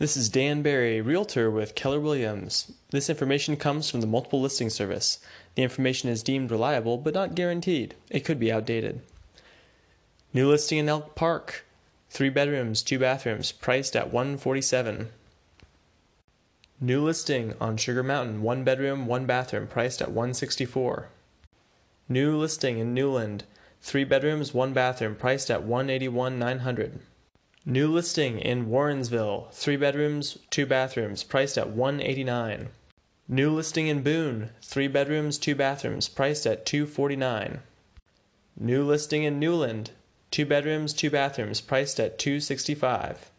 This is Dan Barry, Realtor with Keller Williams. This information comes from the multiple listing service. The information is deemed reliable but not guaranteed. It could be outdated. New listing in Elk Park. Three bedrooms, two bathrooms, priced at 147. New listing on Sugar Mountain, one bedroom, one bathroom, priced at 164. New listing in Newland, three bedrooms, one bathroom, priced at 181 900. New listing in Warrensville, three bedrooms, two bathrooms, priced at 189. New listing in Boone, three bedrooms, two bathrooms, priced at 249. New listing in Newland, two bedrooms, two bathrooms, priced at 265.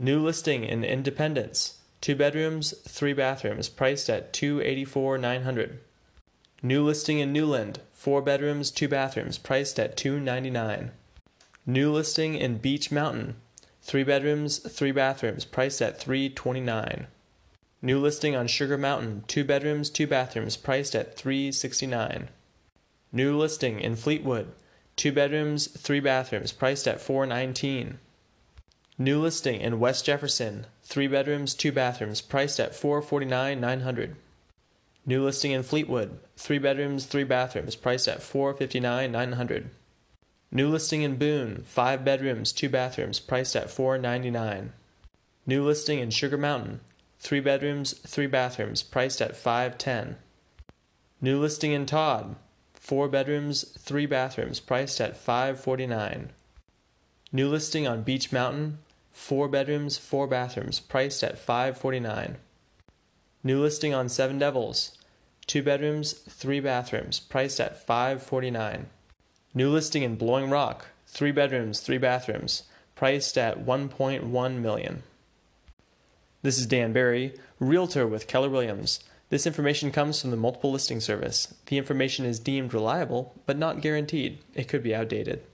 New listing in Independence, two bedrooms, three bathrooms, priced at 284 900. New listing in Newland, four bedrooms, two bathrooms, priced at 299. New listing in Beech Mountain, three bedrooms, three bathrooms, priced at 329. New listing on Sugar Mountain, two bedrooms, two bathrooms, priced at 369. New listing in Fleetwood, two bedrooms, three bathrooms, priced at 419. New listing in West Jefferson, three bedrooms, two bathrooms, priced at 449 900. New listing in Fleetwood, three bedrooms, three bathrooms, priced at 459 900. New listing in Boone, five bedrooms, two bathrooms, priced at 499. New listing in Sugar Mountain, three bedrooms, three bathrooms, priced at 510. New listing in Todd, four bedrooms, three bathrooms, priced at 549. New listing on Beech Mountain, four bedrooms, four bathrooms, priced at 549. New listing on Seven Devils, two bedrooms, three bathrooms, priced at 549. New listing in Blowing Rock, three bedrooms, three bathrooms, priced at 1.1 million. This is Dan Barry, Realtor with Keller Williams. This information comes from the multiple listing service. The information is deemed reliable but not guaranteed. It could be outdated.